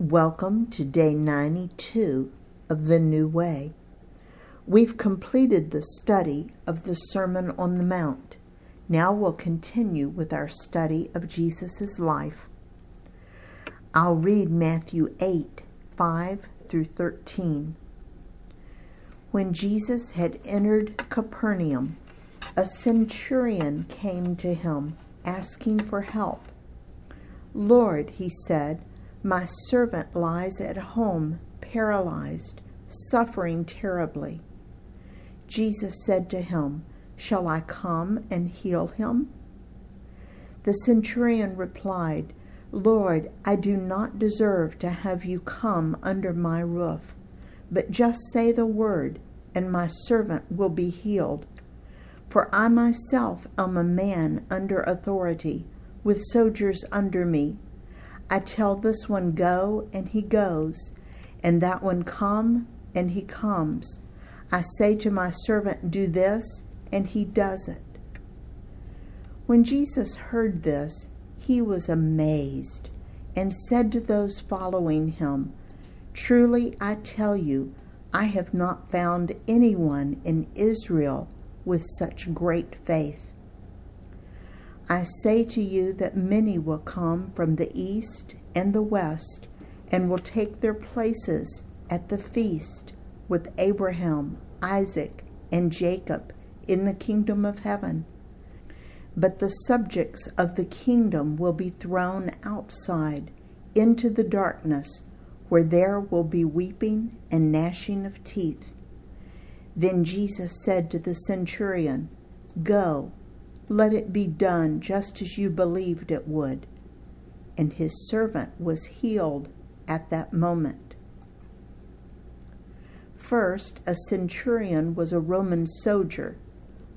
Welcome to day 92 of the New Way. We've completed the study of the Sermon on the Mount. Now we'll continue with our study of Jesus' life. I'll read Matthew 8 5 through 13. When Jesus had entered Capernaum, a centurion came to him asking for help. Lord, he said, my servant lies at home, paralyzed, suffering terribly. Jesus said to him, Shall I come and heal him? The centurion replied, Lord, I do not deserve to have you come under my roof, but just say the word, and my servant will be healed. For I myself am a man under authority, with soldiers under me I tell this one, Go, and he goes, and that one, Come, and he comes. I say to my servant, Do this, and he does it. When Jesus heard this, he was amazed and said to those following him, Truly I tell you, I have not found anyone in Israel with such great faith. I say to you that many will come from the east and the west and will take their places at the feast with Abraham, Isaac, and Jacob in the kingdom of heaven. But the subjects of the kingdom will be thrown outside into the darkness, where there will be weeping and gnashing of teeth. Then Jesus said to the centurion, Go let it be done just as you believed it would. And his servant was healed at that moment. First, a centurion was a Roman soldier,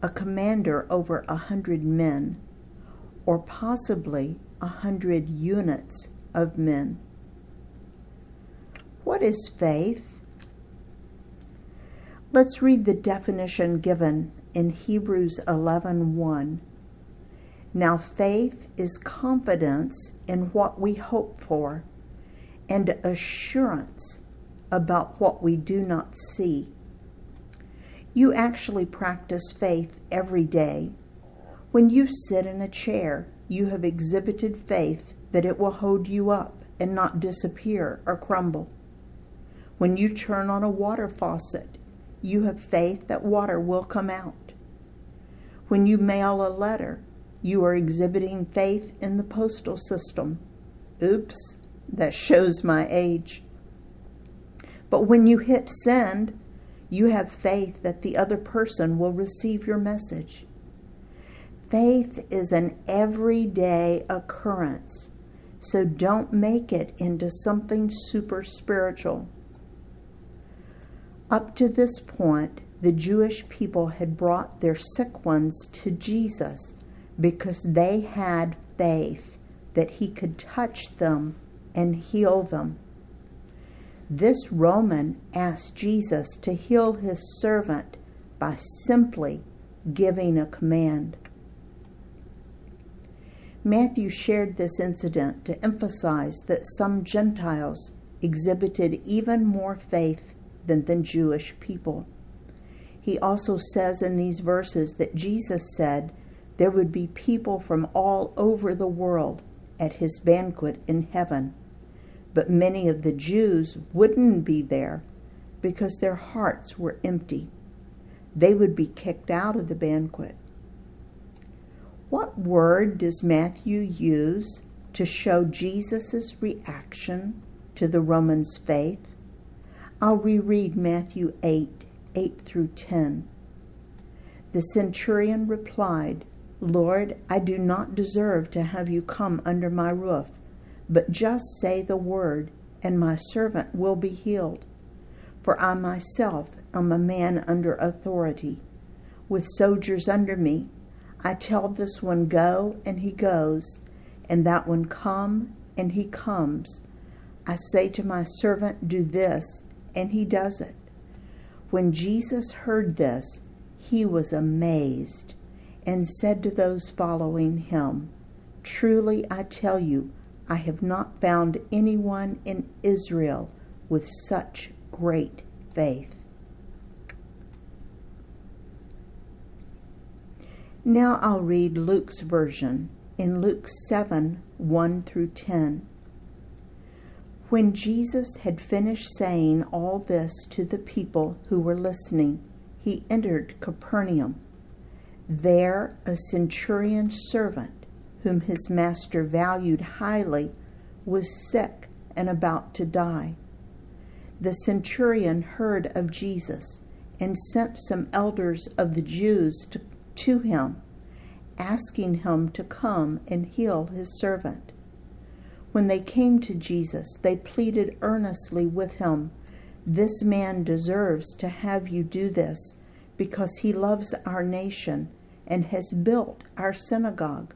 a commander over a hundred men, or possibly a hundred units of men. What is faith? Let's read the definition given in Hebrews 11:1. Now faith is confidence in what we hope for and assurance about what we do not see. You actually practice faith every day. When you sit in a chair, you have exhibited faith that it will hold you up and not disappear or crumble. When you turn on a water faucet, you have faith that water will come out. When you mail a letter, you are exhibiting faith in the postal system. Oops, that shows my age. But when you hit send, you have faith that the other person will receive your message. Faith is an everyday occurrence, so don't make it into something super spiritual. Up to this point, the Jewish people had brought their sick ones to Jesus because they had faith that he could touch them and heal them. This Roman asked Jesus to heal his servant by simply giving a command. Matthew shared this incident to emphasize that some Gentiles exhibited even more faith than the Jewish people. He also says in these verses that Jesus said there would be people from all over the world at his banquet in heaven. But many of the Jews wouldn't be there because their hearts were empty. They would be kicked out of the banquet. What word does Matthew use to show Jesus' reaction to the Romans' faith? I'll reread Matthew 8 8 through 10. The centurion replied, Lord, I do not deserve to have you come under my roof, but just say the word, and my servant will be healed. For I myself am a man under authority, with soldiers under me. I tell this one, Go, and he goes, and that one, Come, and he comes. I say to my servant, Do this and he does it. When Jesus heard this, he was amazed and said to those following him, Truly I tell you, I have not found anyone in Israel with such great faith. Now I'll read Luke's version in Luke 7 1 through 10. When Jesus had finished saying all this to the people who were listening, he entered Capernaum. There, a centurion's servant, whom his master valued highly, was sick and about to die. The centurion heard of Jesus and sent some elders of the Jews to to him, asking him to come and heal his servant. When they came to Jesus, they pleaded earnestly with him, This man deserves to have you do this, because he loves our nation and has built our synagogue.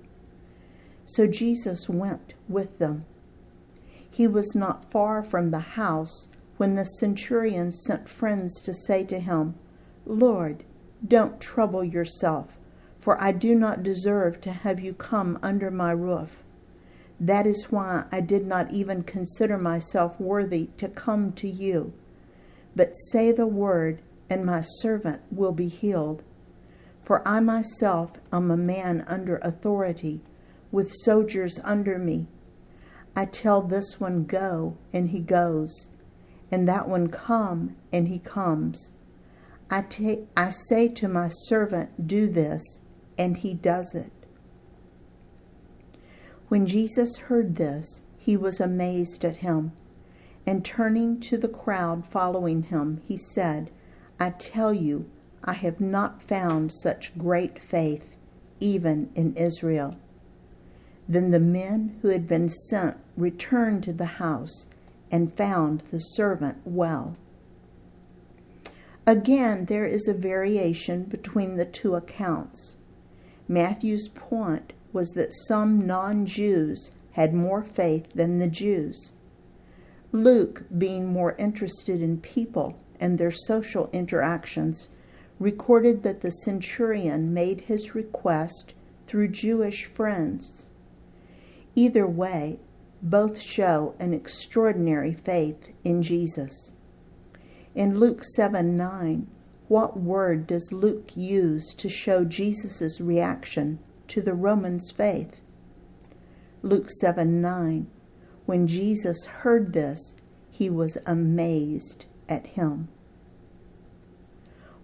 So Jesus went with them. He was not far from the house when the centurion sent friends to say to him, Lord, don't trouble yourself, for I do not deserve to have you come under my roof. That is why I did not even consider myself worthy to come to you. But say the word, and my servant will be healed. For I myself am a man under authority, with soldiers under me. I tell this one, Go, and he goes, and that one, Come, and he comes I, ta- I say to my servant, Do this, and he does it. When Jesus heard this, he was amazed at him. And turning to the crowd following him, he said, I tell you, I have not found such great faith, even in Israel. Then the men who had been sent returned to the house and found the servant well. Again, there is a variation between the two accounts. Matthew's point was that some non Jews had more faith than the Jews. Luke, being more interested in people and their social interactions, recorded that the centurion made his request through Jewish friends. Either way, both show an extraordinary faith in Jesus. In Luke 7 9, what word does Luke use to show Jesus' reaction to the Romans' faith? Luke 7 9, when Jesus heard this, he was amazed at him.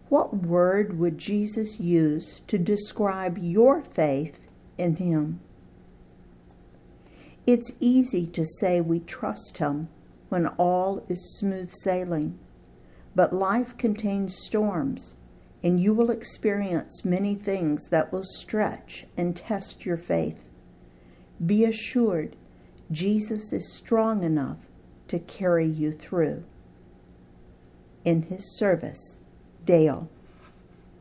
What word would Jesus use to describe your faith in him? It's easy to say we trust him when all is smooth sailing. But life contains storms, and you will experience many things that will stretch and test your faith. Be assured, Jesus is strong enough to carry you through. In his service, Dale.